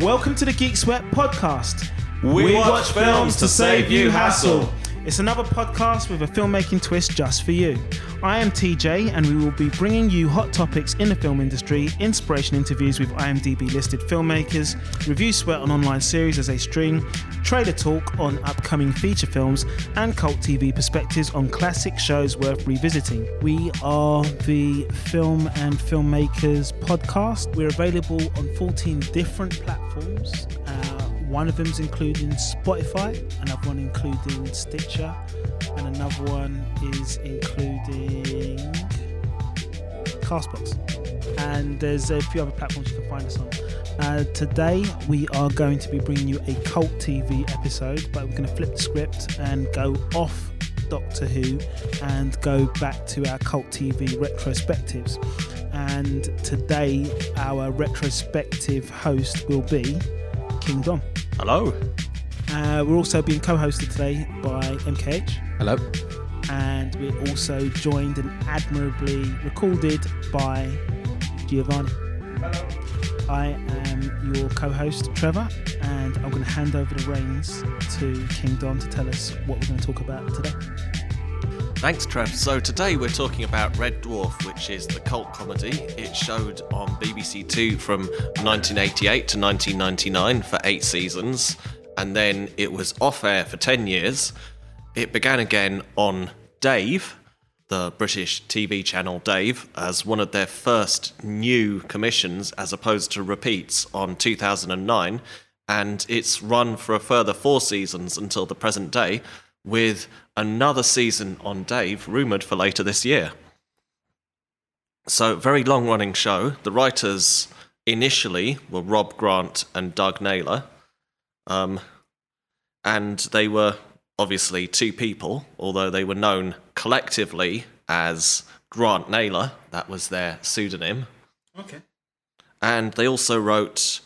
Welcome to the Geek Sweat podcast. We watch films to save you hassle. It's another podcast with a filmmaking twist just for you. I am TJ, and we will be bringing you hot topics in the film industry, inspiration interviews with IMDb listed filmmakers, review sweat on online series as they stream, trailer talk on upcoming feature films, and cult TV perspectives on classic shows worth revisiting. We are the Film and Filmmakers podcast. We're available on 14 different platforms. Uh, one of them's including Spotify, another one including Stitcher, and another one is including Castbox. And there's a few other platforms you can find us on. Uh, today we are going to be bringing you a cult TV episode, but we're going to flip the script and go off Doctor Who and go back to our cult TV retrospectives. And today our retrospective host will be King Dom. Hello. Uh, we're also being co-hosted today by MKH, Hello. and we're also joined and admirably recorded by Giovanni. Hello. I am your co-host Trevor, and I'm going to hand over the reins to King Don to tell us what we're going to talk about today. Thanks, Trev. So today we're talking about Red Dwarf, which is the cult comedy. It showed on BBC Two from 1988 to 1999 for eight seasons, and then it was off air for 10 years. It began again on Dave, the British TV channel Dave, as one of their first new commissions as opposed to repeats on 2009, and it's run for a further four seasons until the present day, with another season on Dave rumoured for later this year. So, very long running show. The writers initially were Rob Grant and Doug Naylor. Um, and they were obviously two people, although they were known collectively as Grant Naylor. That was their pseudonym. Okay. And they also wrote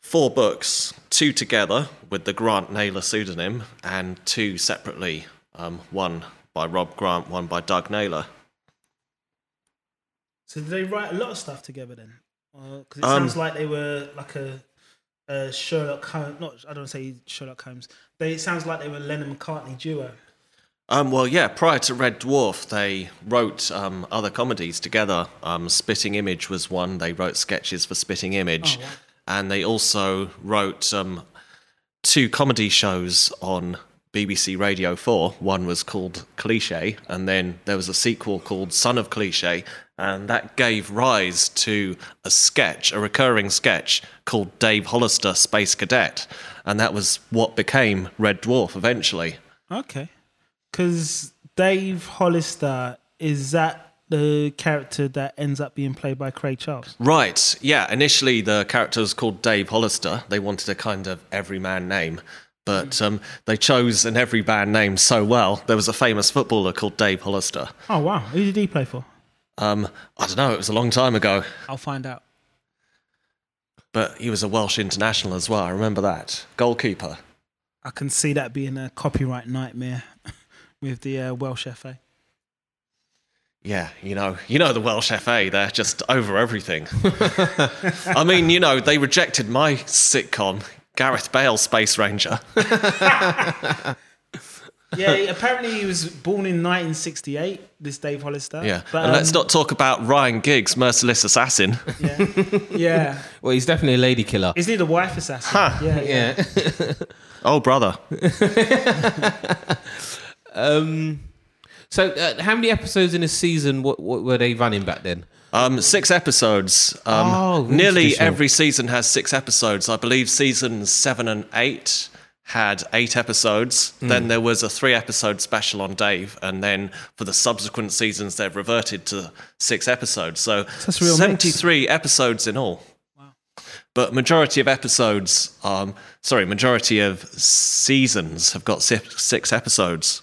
four books, two together with the Grant Naylor pseudonym, and two separately, um, one by Rob Grant, one by Doug Naylor. So did they write a lot of stuff together then? Because it Um, sounds like they were like a, a Sherlock Holmes. Not I don't say Sherlock Holmes. They it sounds like they were Lennon McCartney duo. Um, well, yeah, prior to Red Dwarf, they wrote um, other comedies together. Um, Spitting Image was one. They wrote sketches for Spitting Image. Oh, wow. And they also wrote um, two comedy shows on BBC Radio 4. One was called Cliche, and then there was a sequel called Son of Cliche. And that gave rise to a sketch, a recurring sketch called Dave Hollister Space Cadet. And that was what became Red Dwarf eventually. Okay. Because Dave Hollister is that the character that ends up being played by Craig Charles. Right. Yeah. Initially, the character was called Dave Hollister. They wanted a kind of everyman name, but um, they chose an everyman name so well. There was a famous footballer called Dave Hollister. Oh wow, who did he play for? Um, I don't know. It was a long time ago, I'll find out. but he was a Welsh international as well. I remember that goalkeeper. I can see that being a copyright nightmare with the uh, Welsh FA. Yeah, you know, you know the Welsh FA. They're just over everything. I mean, you know, they rejected my sitcom, Gareth Bale, Space Ranger. Yeah, apparently he was born in 1968. This Dave Hollister. Yeah, but and let's um, not talk about Ryan Giggs, Merciless Assassin. Yeah, yeah. Well, he's definitely a lady killer. Isn't he the wife assassin? Yeah, yeah. Yeah. Oh, brother. um. So, uh, how many episodes in a season? What, what were they running back then? Um, six episodes. Um, Oh, nearly every season has six episodes. I believe seasons seven and eight had eight episodes. Hmm. Then there was a three episode special on Dave. And then for the subsequent seasons, they've reverted to six episodes. So that's a real mix. 73 episodes in all. But majority of episodes, um, sorry, majority of seasons have got six, six episodes.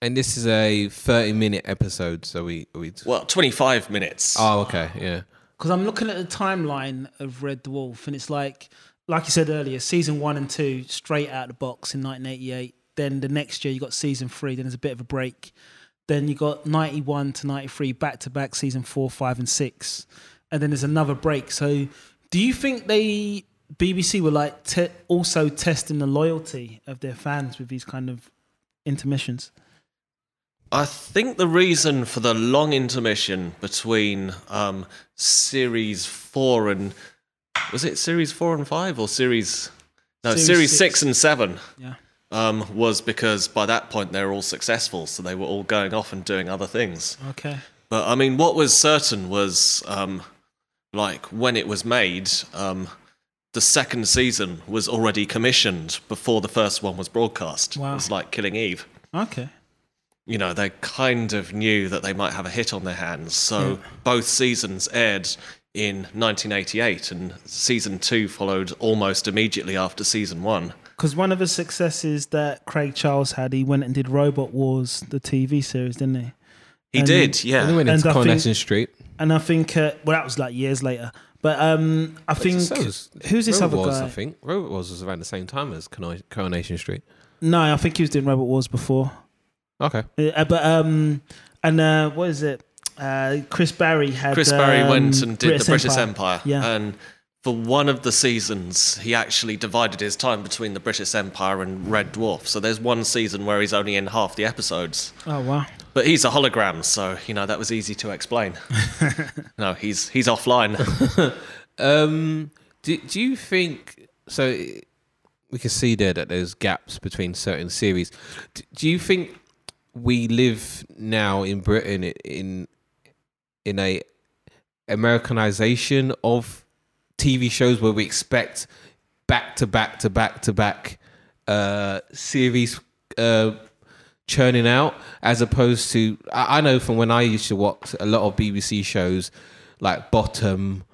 And this is a thirty-minute episode, so we we. Well, 25 minutes. Oh, okay, yeah. Because I'm looking at the timeline of Red Dwarf, and it's like, like you said earlier, season one and two straight out of the box in 1988. Then the next year you got season three. Then there's a bit of a break. Then you got 91 to 93 back to back season four, five, and six, and then there's another break. So, do you think they BBC were like te- also testing the loyalty of their fans with these kind of intermissions. I think the reason for the long intermission between um, series four and was it series four and five or series no Series series, six. six. and seven Yeah. um, was because by that point they were all successful, so they were all going off and doing other things. Okay. But I mean, what was certain was um, like when it was made, um, the second season was already commissioned before the first one was broadcast. Wow. It was like Killing Eve Okay. You know, they kind of knew that they might have a hit on their hands. So Yeah. both seasons aired in 1988, and season two followed almost immediately after season one. Because one of the successes that Craig Charles had, he went and did Robot Wars, the TV series, didn't he? He And- did, And he yeah. went And into I think- Coronation Street. And I think, uh, well, that was like years later. But um, I think So was- who's this Robot other Wars, guy? I think Robot Wars was around the same time as Coronation Street. No, I think he was doing Robot Wars before. Okay. Uh, but um, and uh, what is it? Uh, Chris Barrie had. Chris Barrie um, went and did British the Brittas Empire. Yeah. And for one of the seasons, he actually divided his time between the Brittas Empire and Red Dwarf. So there's one season where he's only in half the episodes. Oh wow! But he's a hologram, so, you know, that was easy to explain. no, he's, he's offline. Um, do, do you think so? We can see there that there's gaps between certain series. Do, do you think we live now in Britain in in a Americanization of TV shows where we expect back to back to back to back uh, series uh, churning out, as opposed to I, I know from when I used to watch a lot of BBC shows like Bottom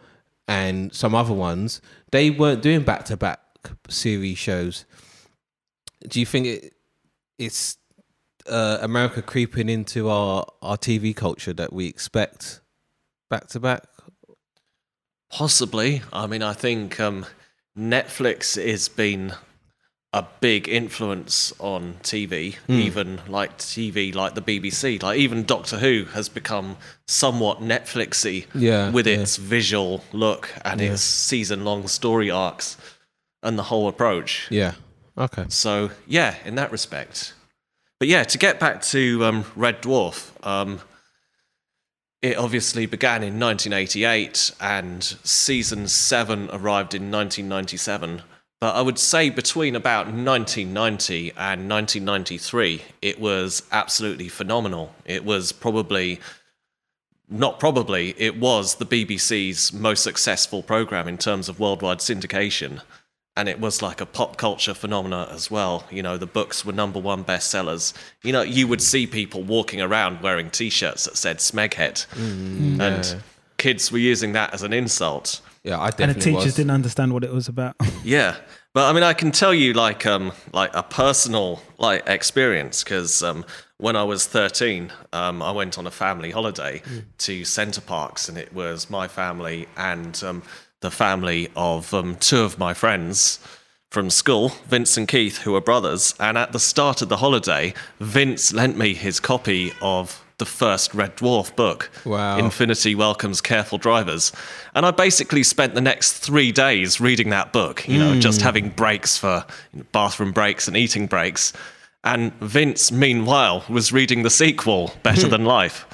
and some other ones, they weren't doing back to back series shows. Do you think it, it's uh, America creeping into our, our TV culture that we expect back to back? Possibly. I mean, I think um, Netflix has been a big influence on TV, even like TV like the BBC. Like even Doctor Who has become somewhat Netflixy Yeah, with yeah. its visual look and its season-long story arcs and the whole approach. Yeah. Okay. So yeah, in that respect. But yeah, to get back to um, Red Dwarf, um, it obviously began in 1988, and season seven arrived in 1997. But I would say between about 1990 and 1993, it was absolutely phenomenal. It was probably not probably, it was the BBC's most successful program in terms of worldwide syndication. And it was like a pop culture phenomena as well. You know, the books were number one bestsellers. You know, you would see people walking around wearing t shirts that said Smeghead. and yeah. kids were using that as an insult. Yeah, I definitely And the teachers was. didn't understand what it was about. Yeah, but I mean, I can tell you like um like a personal like experience because um when I was thirteen, um I went on a family holiday to Center Parcs, and it was my family and um the family of um two of my friends from school, Vince and Keith, who were brothers. And at the start of the holiday, Vince lent me his copy of the first Red Dwarf book. Wow. Infinity Welcomes Careful Drivers. And I basically spent the next three days reading that book, you know, just having breaks for you know, bathroom breaks and eating breaks. And Vince, meanwhile, was reading the sequel, Better Than Life.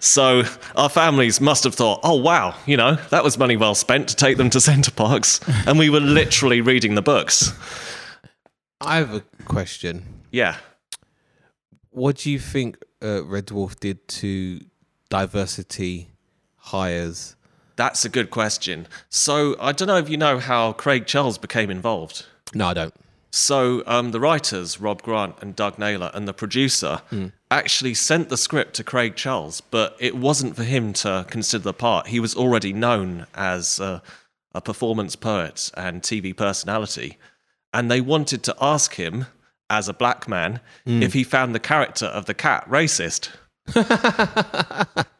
So our families must have thought, oh, wow, you know, that was money well spent to take them to Center Parcs. And we were literally reading the books. I have a question. Yeah. What do you think uh, Red Dwarf did to diversity hires? That's a good question. So I don't know if you know how Craig Charles became involved. No, I don't. So um, the writers, Rob Grant and Doug Naylor, and the producer actually sent the script to Craig Charles, but it wasn't for him to consider the part. He was already known as a, a performance poet and TV personality. And they wanted to ask him, as a black man, if he found the character of the cat racist.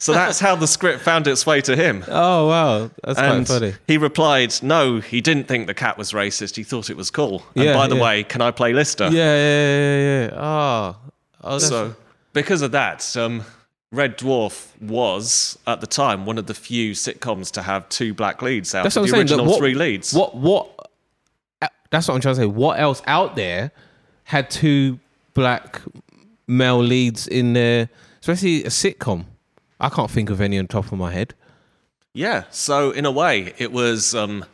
so that's how the script found its way to him. Oh wow, that's And quite funny. he replied, no, he didn't think the cat was racist. He thought it was cool. And Yeah, by the yeah. way, can I play Lister? Yeah, yeah, yeah, yeah. Oh, oh So because of that, um, Red Dwarf was at the time one of the few sitcoms to have two black leads out That's of the saying. original what, three leads. What what? That's what I'm trying to say. What else out there had two black male leads in there, especially a sitcom? I can't think of any on top of my head. Yeah, so in a way, it was. Um,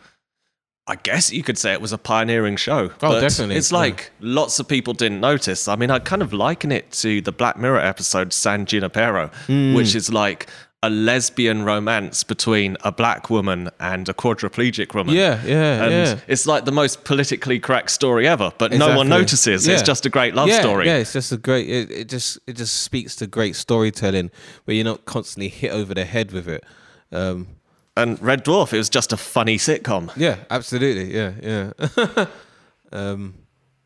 I guess you could say it was a pioneering show. Oh, but definitely, It's yeah. like lots of people didn't notice. I mean, I kind of liken it to the Black Mirror episode San Junipero, Hmm. which is like a lesbian romance between a black woman and a quadriplegic woman. Yeah, yeah, and yeah. it's like the most politically correct story ever, but no one Exactly. notices. It's just a great love yeah, story. Yeah, it's just a great. It, it just it just speaks to great storytelling where you're not constantly hit over the head with it. Um, And Red Dwarf, it was just a funny sitcom. yeah, absolutely. Yeah, yeah. um,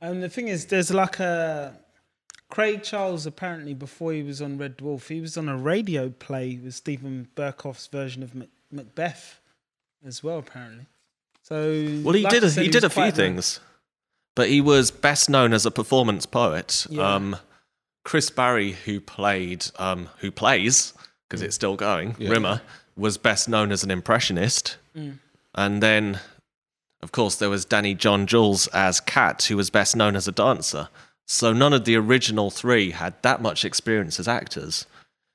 And the thing is, there's like a Craig Charles. Apparently, before he was on Red Dwarf, he was on a radio play with Steven Berkoff's version of Macbeth as well. Apparently, so Well, he like did. I A, said, he did a few quite things, but he was best known as a performance poet. Yeah. Um, Chris Barrie, who played, um, who plays, because it's still going, Yeah. Rimmer, was best known as an impressionist, Mm. and then, of course, there was Danny John Jules as Cat, who was best known as a dancer. So none of the original three had that much experience as actors.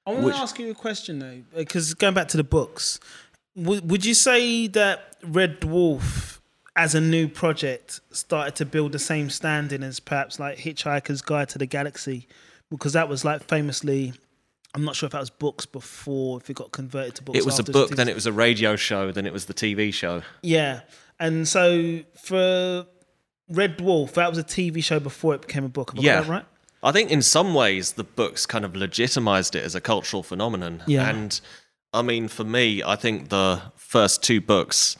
I want Which- to ask you a question though, because going back to the books, would would you say that Red Dwarf, as a new project, started to build the same standing as perhaps like Hitchhiker's Guide to the Galaxy, because that was like famously. I'm not sure if that was books before, if it got converted to books. It was a book, then it was a radio show, then it was the TV show. Yeah, and so for Red Dwarf, that was a TV show before it became a book. Have Yeah. right? I think in some ways the books kind of legitimized it as a cultural phenomenon. Yeah. And I mean, for me, I think the first two books,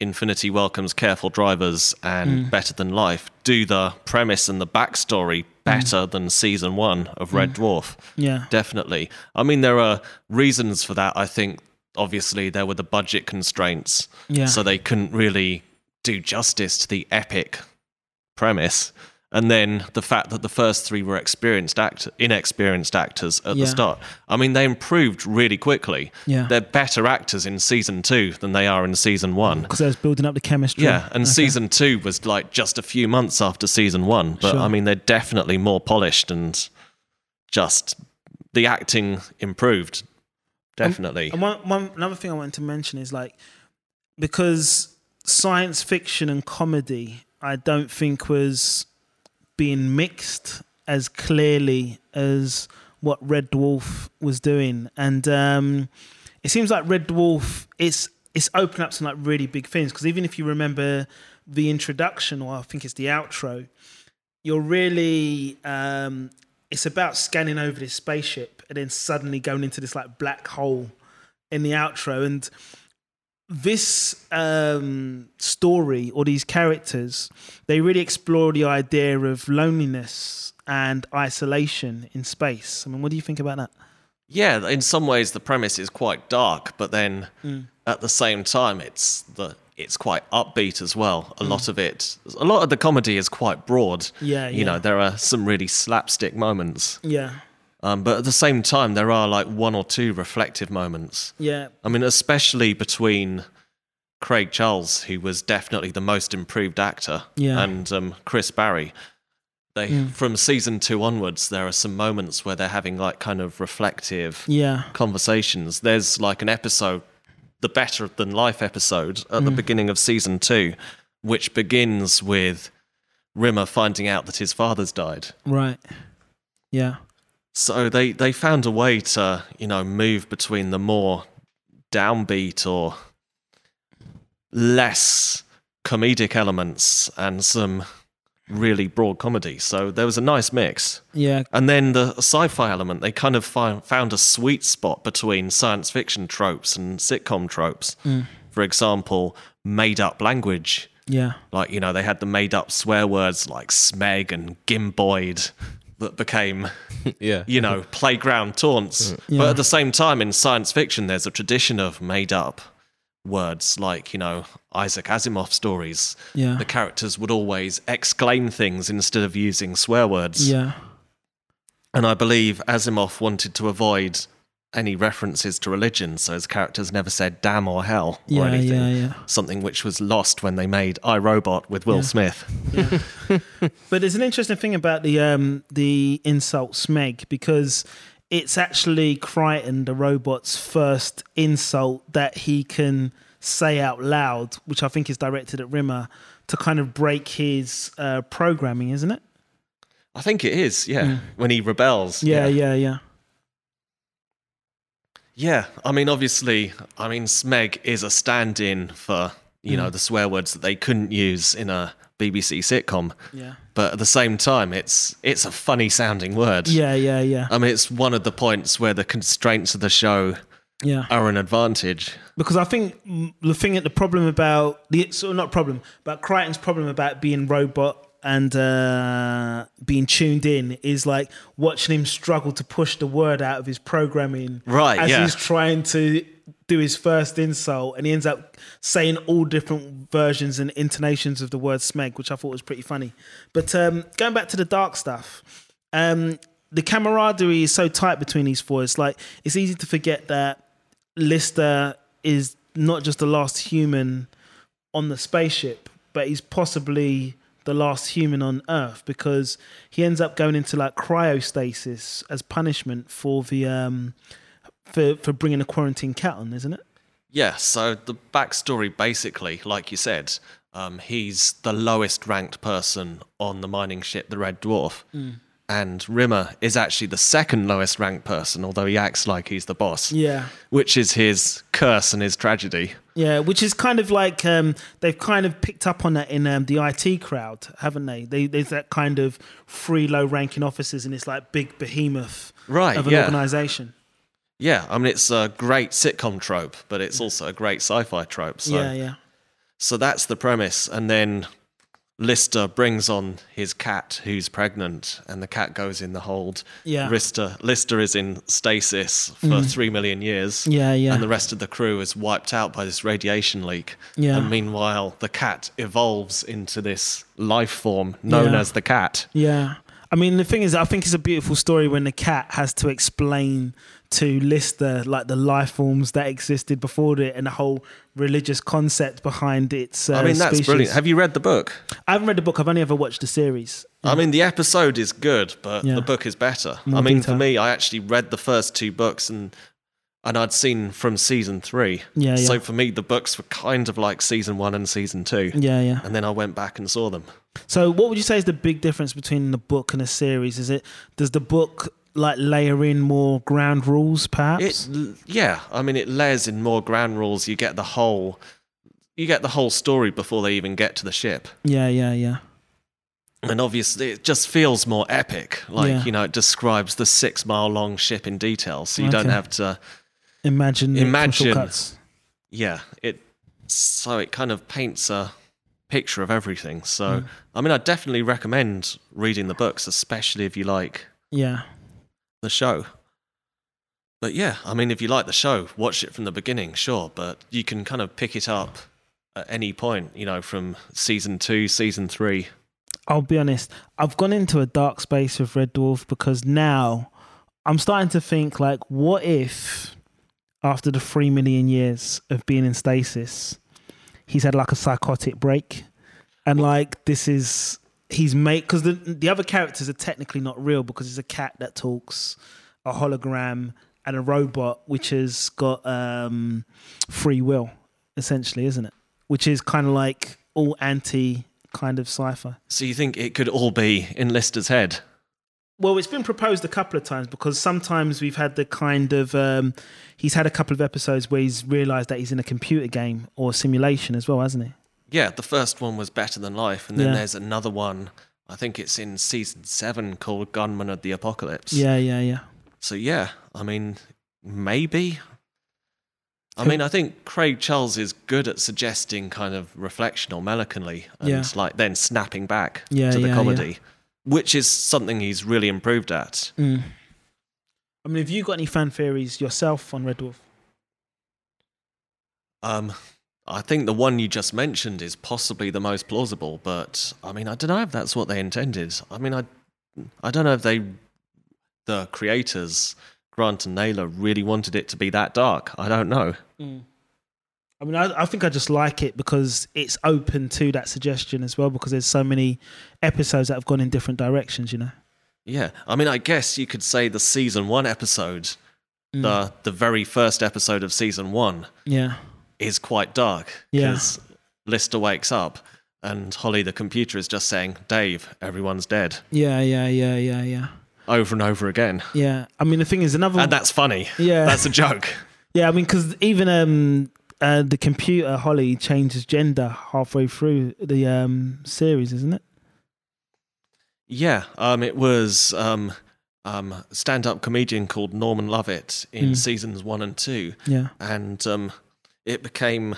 Infinity Welcomes Careful Drivers and mm. Better Than Life, do the premise and the backstory mm. better than season one of Red mm. Dwarf. Yeah, Definitely. I mean, there are reasons for that. I think obviously there were the budget constraints. Yeah. So they couldn't really do justice to the epic premise. And then the fact that the first three were experienced act- inexperienced actors at Yeah. the start. I mean, they improved really quickly. Yeah. They're better actors in season two than they are in season one. because I was building up the chemistry. Yeah, and Okay. season two was like just a few months after season one. But Sure. I mean, they're definitely more polished and just the acting improved. Definitely. And one, one another thing I wanted to mention is like because science fiction and comedy, I don't think was being mixed as clearly as what Red Dwarf was doing, and um, it seems like Red Dwarf it's it's opened up some like really big things. Because even if you remember the introduction or I think it's the outro, you're really um, it's about scanning over this spaceship and then suddenly going into this like black hole in the outro. And this um, story or these characters they really explore the idea of loneliness and isolation in space i mean what do you think about that Yeah, in some ways the premise is quite dark, but then at the same time it's the it's quite upbeat as well. A lot of it, a lot of the comedy is quite broad. Yeah, you yeah. know there are some really slapstick moments, yeah um, but at the same time there are like one or two reflective moments. yeah I mean, especially between Craig Charles, who was definitely the most improved actor, Yeah. And um, Chris Barrie. They from season two onwards, there are some moments where they're having like kind of reflective yeah conversations. There's like an episode, the Better Than Life episode at the Mm. beginning of season two, which begins with Rimmer finding out that his father's died. right yeah So they, they found a way to, you know, move between the more downbeat or less comedic elements and some really broad comedy. So there was a nice mix. yeah And then the sci-fi element, they kind of fi- found a sweet spot between science fiction tropes and sitcom tropes. Mm. For example, made-up language. yeah Like, you know, they had the made-up swear words like smeg and gimboid that became yeah. you know, playground taunts. Yeah. But at the same time, in science fiction, there's a tradition of made up words like, you know, Isaac Asimov stories. Yeah. The characters would always exclaim things instead of using swear words. yeah And I believe Asimov wanted to avoid any references to religion, so his characters never said damn or hell or anything. yeah, yeah. Something which was lost when they made iRobot with Will Yeah. Smith. But there's an interesting thing about the um, the insult Smeg because it's actually Kryten, the robot's first insult that he can say out loud, which I think is directed at Rimmer to kind of break his uh, programming, isn't it? I think it is, yeah. When he rebels. Yeah, yeah, yeah. Yeah, I mean, obviously, I mean, Smeg is a stand-in for you Mm. know the swear words that they couldn't use in a BBC sitcom, Yeah. but at the same time, it's it's a funny sounding word. Yeah, yeah, yeah. I mean, it's one of the points where the constraints of the show Yeah. are an advantage. because I think the thing the problem about the so not problem, but Kryten's problem about being robot and uh, being tuned in is like watching him struggle to push the word out of his programming. Right, As yeah. he's trying to do his first insult, and he ends up saying all different versions and intonations of the word smeg, which I thought was pretty funny. But um, going back to the dark stuff, um, the camaraderie is so tight between these four. It's like it's easy to forget that Lister is not just the last human on the spaceship, but he's possibly the last human on Earth because he ends up going into like cryostasis as punishment for the um for for bringing a quarantine cat on, isn't it? Yeah, so the backstory basically, like you said, um, he's the lowest ranked person on the mining ship, the Red Dwarf. And Rimmer is actually the second lowest ranked person, although he acts like he's the boss, Yeah. which is his curse and his tragedy. Yeah, which is kind of like um, they've kind of picked up on that in um, the IT crowd, haven't they? they? There's that kind of free low-ranking officers, and it's like big behemoth Right, of an yeah. organization. Yeah, I mean, it's a great sitcom trope, but it's also a great sci fi trope. So, yeah, yeah, so that's the premise. And then Lister brings on his cat who's pregnant, and the cat goes in the hold. Yeah. Mm. Lister, Lister is in stasis for three million years. Yeah, yeah. And the rest of the crew is wiped out by this radiation leak. Yeah. And meanwhile, the cat evolves into this life form known Yeah. as the cat. yeah. I mean, the thing is, I think it's a beautiful story when the cat has to explain to list the like the life forms that existed before it and the whole religious concept behind its. Uh, I mean, that's species. brilliant. Have you read the book? I haven't read the book. I've only ever watched the series. I mean, the episode is good, but Yeah. the book is better. More I mean, detail. for me, I actually read the first two books and and I'd seen from season three. Yeah, So yeah. for me, the books were kind of like season one and season two. Yeah, yeah. And then I went back and saw them. So, what would you say is the big difference between the book and the series? Is it does the book like layer in more ground rules, perhaps? It, yeah, I mean, it layers in more ground rules. You get the whole, you get the whole story before they even get to the ship. yeah, yeah, yeah, And obviously, it just feels more epic. Like, Yeah. you know, it describes the six mile long ship in detail. So you don't have to, Imagine, Imagine. yeah, it, so it kind of paints a picture of everything. So, Mm. I mean, I definitely recommend reading the books, especially if you like Yeah, the show. But yeah, I mean, if you like the show, watch it from the beginning, sure. But you can kind of pick it up at any point, you know, from season two, season three. I'll be honest. I've gone into a dark space with Red Dwarf because now I'm starting to think like, what if after the three million years of being in stasis, he's had like a psychotic break, and like this is he's made because the the other characters are technically not real because it's a cat that talks, a hologram, and a robot which has got um, free will, essentially, isn't it? Which is kind of like all anti kind of sci-fi. So you think it could all be in Lister's head? Well, it's been proposed a couple of times because sometimes we've had the kind of um, he's had a couple of episodes where he's realised that he's in a computer game or simulation as well, hasn't he? Yeah, the first one was better than life, and then Yeah. there's another one. I think it's in season seven called Gunmen of the Apocalypse. Yeah, yeah, yeah. So yeah, I mean, maybe. I mean, I think Craig Charles is good at suggesting kind of reflection or melancholy, and Yeah. like then snapping back Yeah, to the yeah, comedy, which is something he's really improved at. Mm. I mean, have you got any fan theories yourself on Red Dwarf? Um, I think the one you just mentioned is possibly the most plausible, but I mean, I don't know if that's what they intended. I mean, I, I don't know if they, the creators, Grant and Naylor really wanted it to be that dark. I don't know. Mm. I mean, I, I think I just like it because it's open to that suggestion as well. Because there's so many episodes that have gone in different directions. You know. Yeah, I mean, I guess you could say the season one episode, the mm. the very first episode of season one, Yeah. Is quite dark Yeah. because Lister wakes up and Holly, the computer, is just saying, "Dave, everyone's dead," Yeah. Yeah. Yeah. Yeah. Yeah. over and over again, Yeah. I mean, the thing is, another. and that's funny. Yeah. that's a joke. Yeah, I mean, because even um, uh, the computer Holly changes gender halfway through the um series, isn't it? Yeah, um, it was um, um, stand-up comedian called Norman Lovett in Mm. seasons one and two, Yeah. and um, it became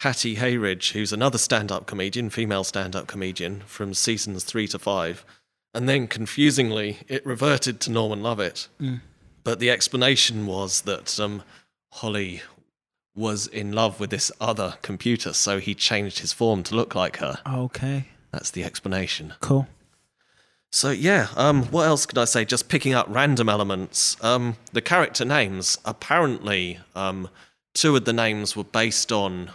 Hattie Hayridge, who's another stand-up comedian, female stand-up comedian from seasons three to five, and then confusingly it reverted to Norman Lovett. Mm. But the explanation was that um, Holly was in love with this other computer, so he changed his form to look like her. Okay. That's the explanation. Cool. So yeah, um, what else could I say? Just picking up random elements. Um, the character names. Apparently, um, two of the names were based on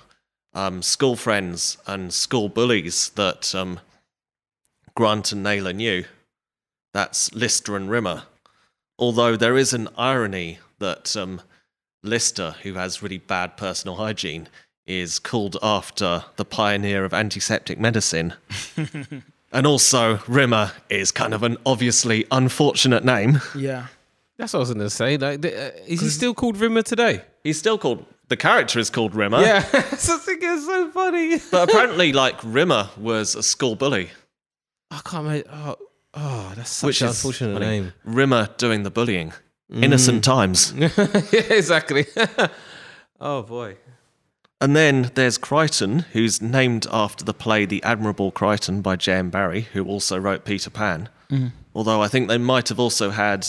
um, school friends and school bullies that um, Grant and Naylor knew. That's Lister and Rimmer. Although there is an irony that um, Lister, who has really bad personal hygiene, is called after the pioneer of antiseptic medicine. And also, Rimmer is kind of an obviously unfortunate name. Yeah. That's what I was going to say. Like, uh, is he still called Rimmer today? He's still called, the character is called Rimmer. Yeah, so I think it's so funny. But apparently, like, Rimmer was a school bully, I can't make. Oh, oh that's such which an unfortunate funny. name. Rimmer doing the bullying. Innocent times. yeah, exactly. oh boy. And then there's Kryten, who's named after the play The Admirable Crichton by J.M. Barrie, who also wrote Peter Pan. Although I think they might have also had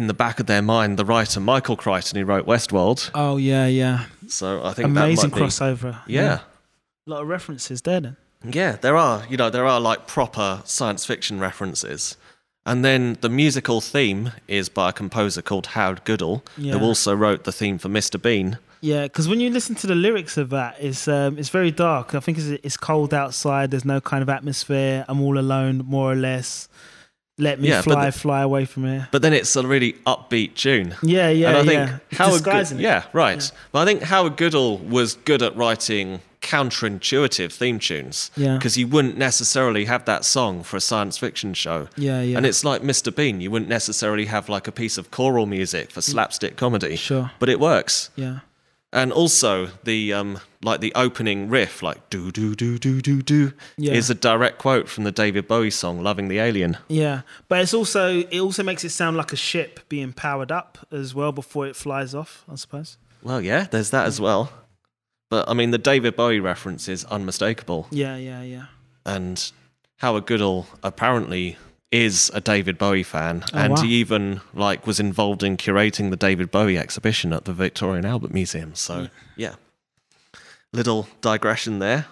in the back of their mind the writer Michael Crichton, who wrote Westworld. Oh yeah, yeah. So I think Amazing might be, crossover. Yeah. A lot of references there then. Yeah, there are. You know, there are like proper science fiction references. And then the musical theme is by a composer called Howard Goodall, Yeah. who also wrote the theme for Mr. Bean. Yeah, because when you listen to the lyrics of that, it's um, it's very dark. I think it's, it's cold outside. There's no kind of atmosphere. I'm all alone, more or less. Let me Yeah, fly, the- fly away from here. But then it's a really upbeat tune. Yeah, yeah, and I think yeah. Howard disguising Good- it. yeah, right. But I think Howard Goodall was good at writing counterintuitive theme tunes. Yeah. Because you wouldn't necessarily have that song for a science fiction show. Yeah, yeah. And it's like Mr. Bean. You wouldn't necessarily have like a piece of choral music for mm. slapstick comedy. Sure. But it works. Yeah. And also the um like the opening riff, like do do do do do do, Yeah. is a direct quote from the David Bowie song "Loving the Alien." Yeah, but it's also it also makes it sound like a ship being powered up as well before it flies off. I suppose. Well, yeah, there's that as well. But I mean, the David Bowie reference is unmistakable, Yeah, yeah, yeah. and Howard Goodall apparently is a David Bowie fan, Oh, and wow. he even like was involved in curating the David Bowie exhibition at the Victoria and Albert Museum. So yeah, little digression there.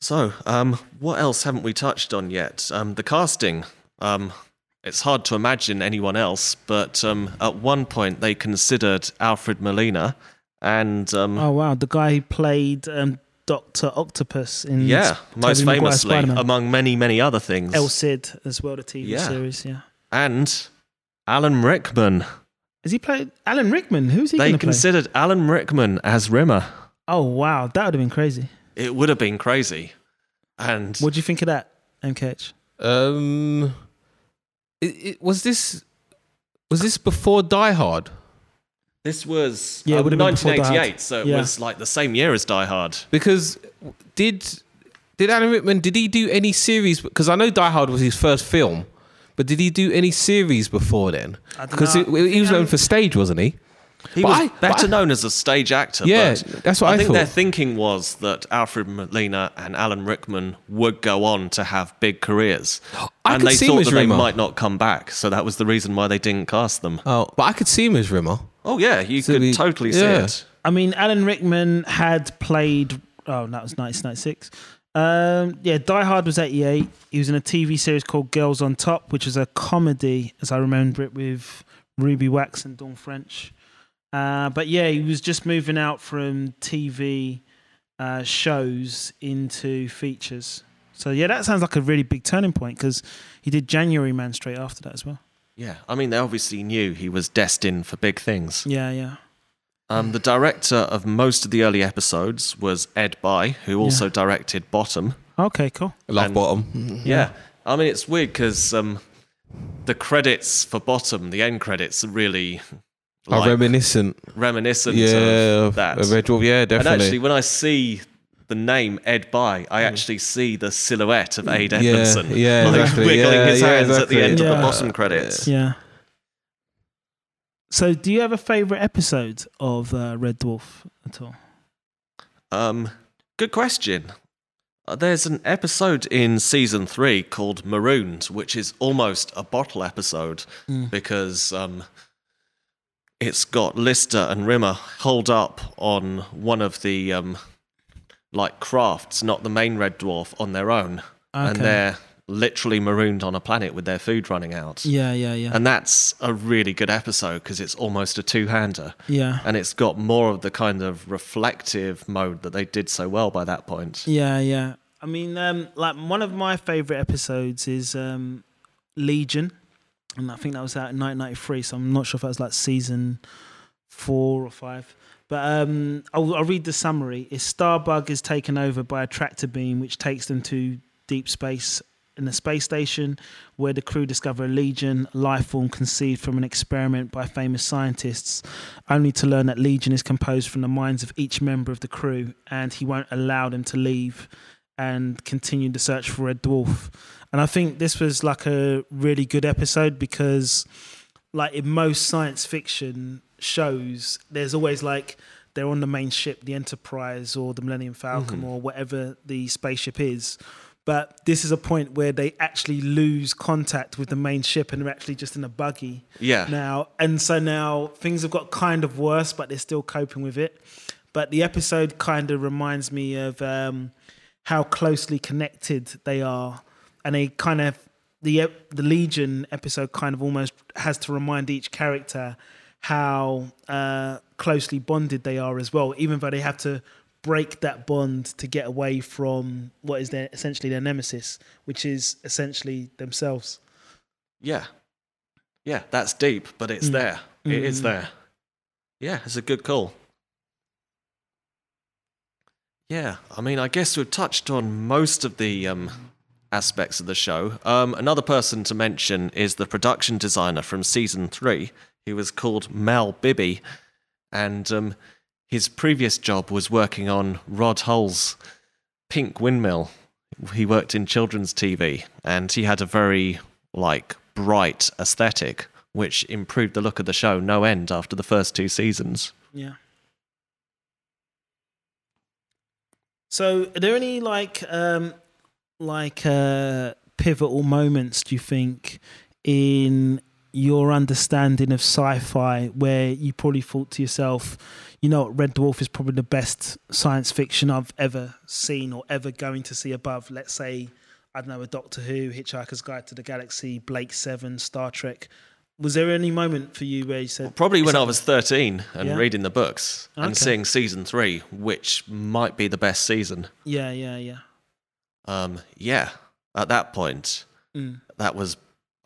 So, um, what else haven't we touched on yet? Um, the casting. Um, it's hard to imagine anyone else, but um, at one point they considered Alfred Molina, and um, Oh wow, the guy who played um, Doctor Octopus in yeah, Tobey most Maguire's famously, Spider-Man. among many, many other things, El Cid as well, the TV Yeah. series. Yeah, and Alan Rickman. is he played Alan Rickman? Who's he They going to play? considered Alan Rickman as Rimmer. Oh wow, that would have been crazy. It would have been crazy, and What do you think of that, MKH? Um, it, it, was this was this before Die Hard? This was Yeah, it uh, would have been before Die Hard. 1988, so it Yeah. was like the same year as Die Hard. Because did did Alan Rickman did he do any series? Because I know Die Hard was his first film, but did he do any series before then? Because know. he was known for stage, wasn't he? He But was I- better I- known as a stage actor. Yeah, but that's what I think their thinking was that Alfred Molina and Alan Rickman would go on to have big careers, I and could they see thought as that they might not come back. So that was the reason why they didn't cast them. Oh, but I could see him as Rimmer. Oh yeah, you So could we- totally see yeah. it. I mean, Alan Rickman had played. Oh, that was 1996. Um, yeah, Die Hard was 88. He was in a TV series called Girls on Top, which was a comedy, as I remember it, with Ruby Wax and Dawn French. Uh, but yeah, he was just moving out from TV uh, shows into features. So yeah, that sounds like a really big turning point because he did January Man straight after that as well. Yeah, I mean, they obviously knew he was destined for big things. Yeah, yeah. Um, the director of most of the early episodes was Ed Bye, who also Yeah. directed Bottom. Okay, cool. Love And- bottom. Yeah. I mean, it's weird because um, the credits for Bottom, the end credits, are really Are like, reminiscent. reminiscent Yeah, of of, that. of Red Dwarf. Yeah, definitely. and actually, when I see the name Ed Bye, I actually see the silhouette of Ade Yeah, Edmondson yeah, like, exactly. wiggling Yeah, his yeah, hands at the exactly. end of the bottom credits. Yeah. So, do you have a favorite episode of uh, Red Dwarf at all? Um, good question. Uh, There's an episode in season three called Marooned, which is almost a bottle episode Mm. because um, it's got Lister and Rimmer holed up on one of the um, like crafts, not the main red dwarf, on their own, and they're literally marooned on a planet with their food running out. Yeah, yeah, yeah, And that's a really good episode because it's almost a two-hander, yeah, and it's got more of the kind of reflective mode that they did so well by that point. yeah, yeah. I mean, um, like one of my favorite episodes is um, Legion, and I think that was out in 1993. So I'm not sure if that was like season four or five. But um, I'll, I'll read the summary. Is Starbug is taken over by a tractor beam, which takes them to deep space in a space station, where the crew discover a Legion life form conceived from an experiment by famous scientists, only to learn that Legion is composed from the minds of each member of the crew, and he won't allow them to leave and continue the search for Red Dwarf. And I think this was like a really good episode because, like in most science fiction shows, there's always like they're on the main ship, the Enterprise or the Millennium Falcon or whatever the spaceship is. But this is a point where they actually lose contact with the main ship and they're actually just in a buggy Yeah. now. And so now things have got kind of worse, but they're still coping with it. But the episode kind of reminds me of um, how closely connected they are, and they kind of the the Legion episode kind of almost has to remind each character how uh, closely bonded they are as well, even though they have to break that bond to get away from what is their essentially their nemesis, which is essentially themselves. Yeah. Yeah, that's deep, but it's Mm. there. It is Mm. there. Yeah, it's a good call. Yeah, I mean, I guess we've touched on most of the um, aspects of the show. Um, another person to mention is the production designer from season three. He was called Mel Bibby, and um, his previous job was working on Rod Hull's Pink Windmill. He worked in children's TV, and he had a very like bright aesthetic, which improved the look of the show no end after the first two seasons. Yeah. So, are there any like um like uh pivotal moments do you think in your understanding of sci-fi where you probably thought to yourself, you know, Red Dwarf is probably the best science fiction I've ever seen or ever going to see above, let's say, I don't know, a Doctor Who, Hitchhiker's Guide to the Galaxy, Blake Seven, Star Trek. Was there any moment for you where you said Probably when I was 13 and Yeah. reading the books and Okay. seeing season three, which might be the best season. Yeah, yeah, yeah. Um, yeah, at that point, Mm. that was,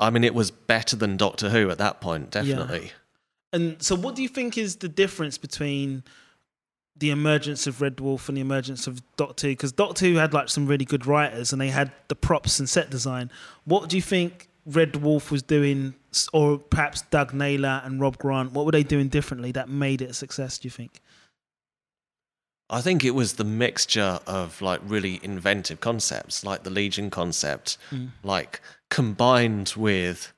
I mean, it was better than Doctor Who at that point, definitely. And so, what do you think is the difference between the emergence of Red Dwarf and the emergence of Doctor Who? Because Doctor Who had like some really good writers, and they had the props and set design. What do you think Red Dwarf was doing, or perhaps Doug Naylor and Rob Grant? What were they doing differently that made it a success? Do you think? I think it was the mixture of like really inventive concepts, like the Legion concept, Mm. like combined with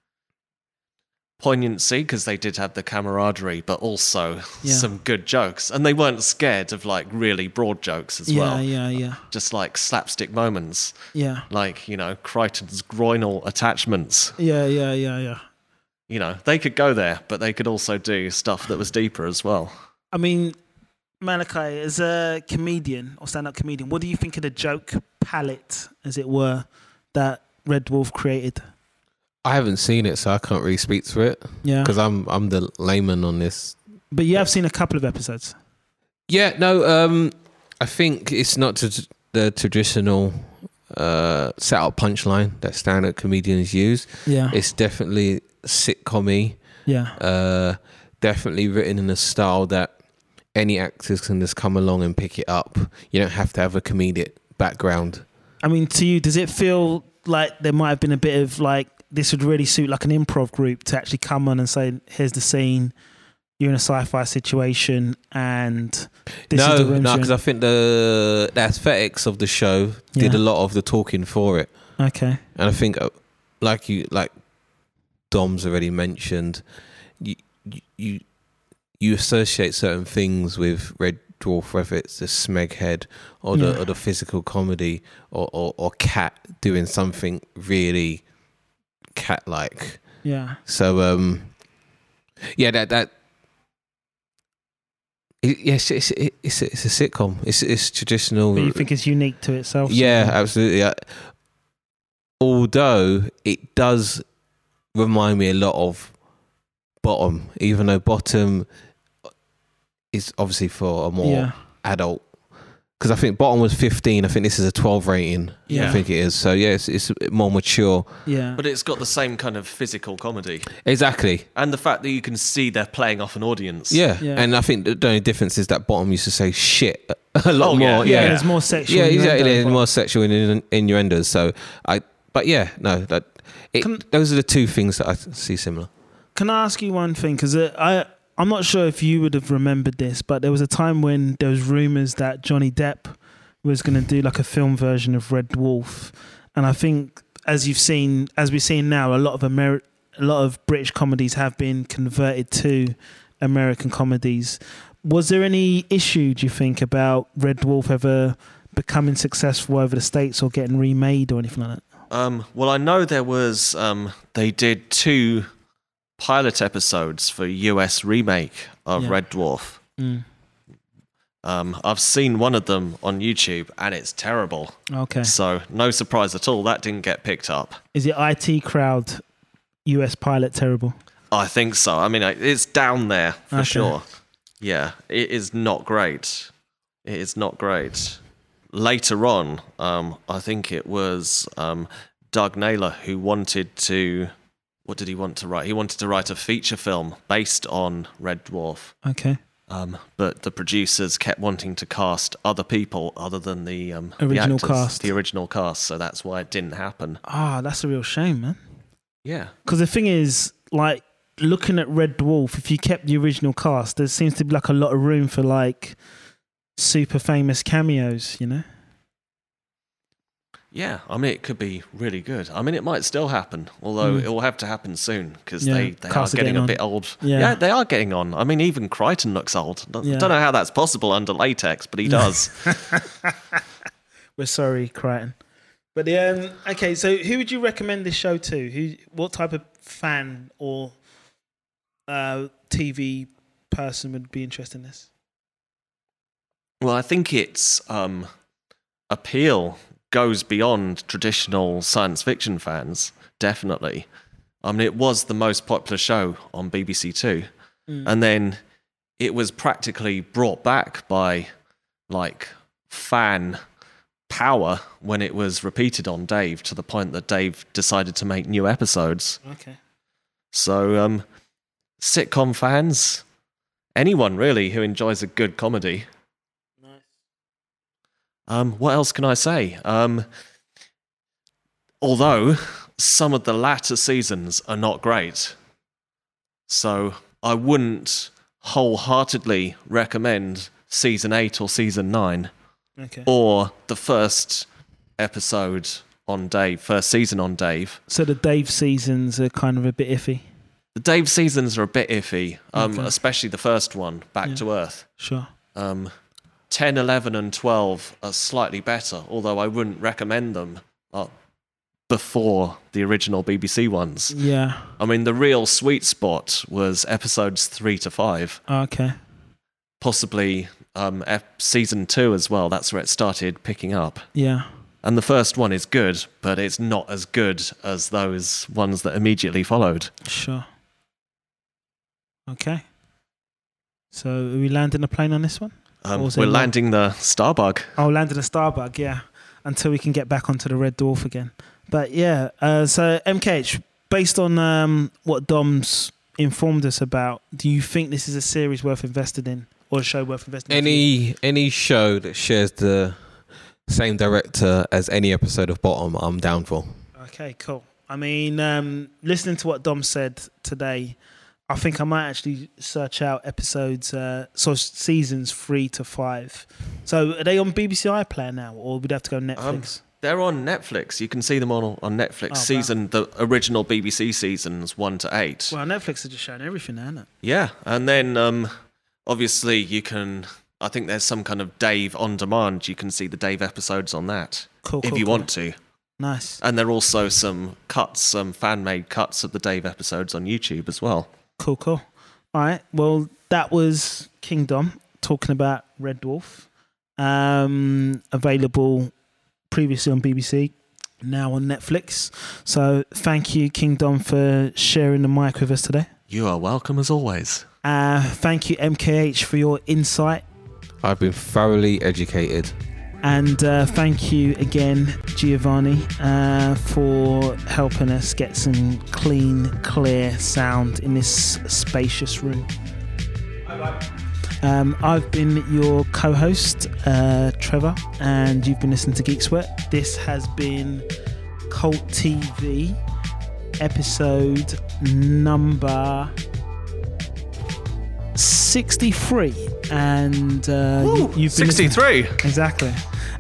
poignancy because they did have the camaraderie, but also Yeah. some good jokes, and they weren't scared of like really broad jokes as yeah, well, yeah, yeah, yeah. just like slapstick moments, yeah, like you know Kryten's groinal attachments. yeah, yeah, yeah, yeah. You know they could go there, but they could also do stuff that was deeper as well. I mean, Malachi, as a comedian or stand-up comedian, what do you think of the joke palette, as it were, that Red Dwarf created? I haven't seen it, so I can't really speak to it Yeah, because I'm I'm the layman on this. but you have seen a couple of episodes. Yeah, no, um, I think it's not t- the traditional uh, set up punchline that stand-up comedians use. Yeah, It's definitely sitcom yeah, uh, definitely written in a style that any actors can just come along and pick it up. You don't have to have a comedic background. I mean, to you, does it feel like there might have been a bit of like this would really suit like an improv group to actually come on and say, "Here's the scene. You're in a sci-fi situation, and this no, is the room." no, because I think the, the aesthetics of the show did Yeah. a lot of the talking for it. okay, And I think, uh, like you, like Dom's already mentioned, you you- you associate certain things with Red Dwarf, whether it's the Smeg head or the Yeah. or the physical comedy or, or or cat doing something really cat like. yeah, So um, yeah, that that. It, yes, it's it's it's a, it's a sitcom. It's it's traditional. but you think it's unique to itself? Yeah, absolutely. I- Although it does remind me a lot of Bottom, even though Bottom is obviously for a more yeah, adult. Because I think Bottom was 15. I think this is a 12 rating. Yeah. I think it is. So yeah, it's, it's more mature. yeah. But it's got the same kind of physical comedy. Exactly. And the fact that you can see they're playing off an audience. Yeah. Yeah. And I think the only difference is that Bottom used to say shit a lot Oh, more. yeah, Yeah. there's more sexual. Yeah, innuendo, exactly. There's but- more sexual in, innuendos. So I, but yeah, no, that it, Can- those are the two things that I see similar. Can I ask you one thing? Because uh, I I'm not sure if you would have remembered this, but there was a time when there was rumors that Johnny Depp was going to do like a film version of Red Dwarf, and I think as you've seen, as we're seeing now, a lot of Amer- a lot of British comedies have been converted to American comedies. Was there any issue, do you think, about Red Dwarf ever becoming successful over the states or getting remade or anything like that? Um, well, I know there was. Um, they did two pilot episodes for US remake of Yeah. Red Dwarf. Mm. Um, I've seen one of them on YouTube, and it's terrible. Okay. So no surprise at all that didn't get picked up. Is it IT crowd US pilot terrible? I think so. I mean, it's down there for Okay. sure. Yeah, it is not great. It is not great. Later on, um, I think it was um, Doug Naylor who wanted to. What did he want to write? He wanted to write a feature film based on Red Dwarf. Okay. Um, but the producers kept wanting to cast other people other than the um, Original the actors, cast. the original cast. So that's why it didn't happen. Ah, that's a real shame, man. Yeah, Because the thing is, like, looking at Red Dwarf, if you kept the original cast, there seems to be like a lot of room for like super famous cameos, you know? Yeah, I mean, it could be really good. I mean, it might still happen, although Mm. it will have to happen soon because Yeah, they, they are getting a bit old. Yeah. Yeah. they are getting on. I mean, even Kryten looks old. I Yeah. don't know how that's possible under latex, but he does. We're sorry, Kryten. But the, um, okay, so who would you recommend this show to? Who, what type of fan or uh, TV person would be interested in this? well, I think its um, appeal goes beyond traditional science fiction fans, definitely. I mean, it was the most popular show on BBC Two. and then it was practically brought back by like fan power when it was repeated on Dave to the point that Dave decided to make new episodes. Okay. So um sitcom fans, anyone really who enjoys a good comedy. Um what else can I say? Um although some of the latter seasons are not great. So I wouldn't wholeheartedly recommend season 8 or season 9 Okay. or the first episode on Dave, first season on Dave. So the Dave seasons are kind of a bit iffy. The Dave seasons are a bit iffy, um, Okay. especially the first one, Back Yeah. to Earth. Sure. Um, 10, 11, and 12 are slightly better, although I wouldn't recommend them uh, before the original BBC ones. Yeah. I mean, the real sweet spot was episodes 3 to 5, Okay. possibly um, F- season two as well. That's where it started picking up. Yeah. And the first one is good, but it's not as good as those ones that immediately followed. Sure. Okay. So are we landing a plane on this one? Um, we're it landing the Starbug. Oh, landing the Starbug, yeah. Until we can get back onto the Red Dwarf again. But yeah, uh, so MKH, based on um, what Dom's informed us about, do you think this is a series worth invested in or a show worth investing in? Any any show that shares the same director as any episode of Bottom, I'm down for. Okay, cool. I mean, um, listening to what Dom said today, I think I might actually search out episodes, uh, so seasons three to five. So are they on BBC iPlayer now, or would have to go Netflix? They're on Netflix. You can see them on on Netflix. Oh, wow. season the original BBC seasons one to eight. well, Netflix are just showing everything isn't it? Yeah, and then um, obviously you can. I think there's some kind of Dave on demand. You can see the Dave episodes on that Cool. if cool, you cool. want to. Nice. And there are also some cuts, some fan made cuts of the Dave episodes on YouTube as well. Cool, cool. All right. Well, that was Kingdom talking about Red Dwarf. Um, available previously on BBC, now on Netflix. So thank you, Kingdom, for sharing the mic with us today. You are welcome as always. Uh, thank you, MKH, for your insight. I've been thoroughly educated. And uh, thank you again, Giovanni, uh, for helping us get some clean, clear sound in this spacious room. Um, I've been your co host, uh, Trevor, and you've been listening to Geek Sweat. This has been Cult TV, episode number 63. And uh, you- you've been listening- 63. Exactly.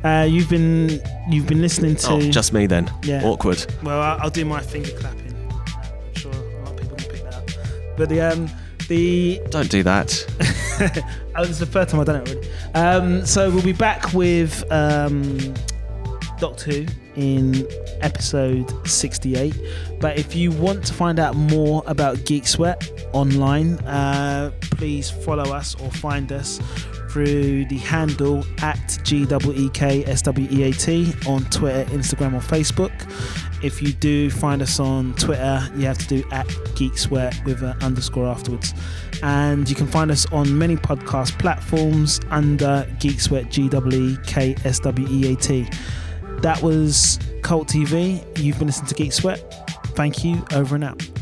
Uh, you've been you've been listening to. Oh, just me then. Yeah. Awkward. well, I'll, I'll do my finger clapping. I'm sure a lot of people can pick that up. But the um the Don't do that. oh, this is the third time I've done it already. Um, so we'll be back with um, Doctor Who in episode 68. But if you want to find out more about Geek Sweat online, uh, please follow us or find us through the handle at GWEKSWEAT on Twitter, Instagram, or Facebook. If you do find us on Twitter, you have to do at Geek Sweat with an underscore afterwards. And you can find us on many podcast platforms under Geek Sweat, G W E K S W E A T. That was Cult TV. You've been listening to Geek Sweat. Thank you. Over and out.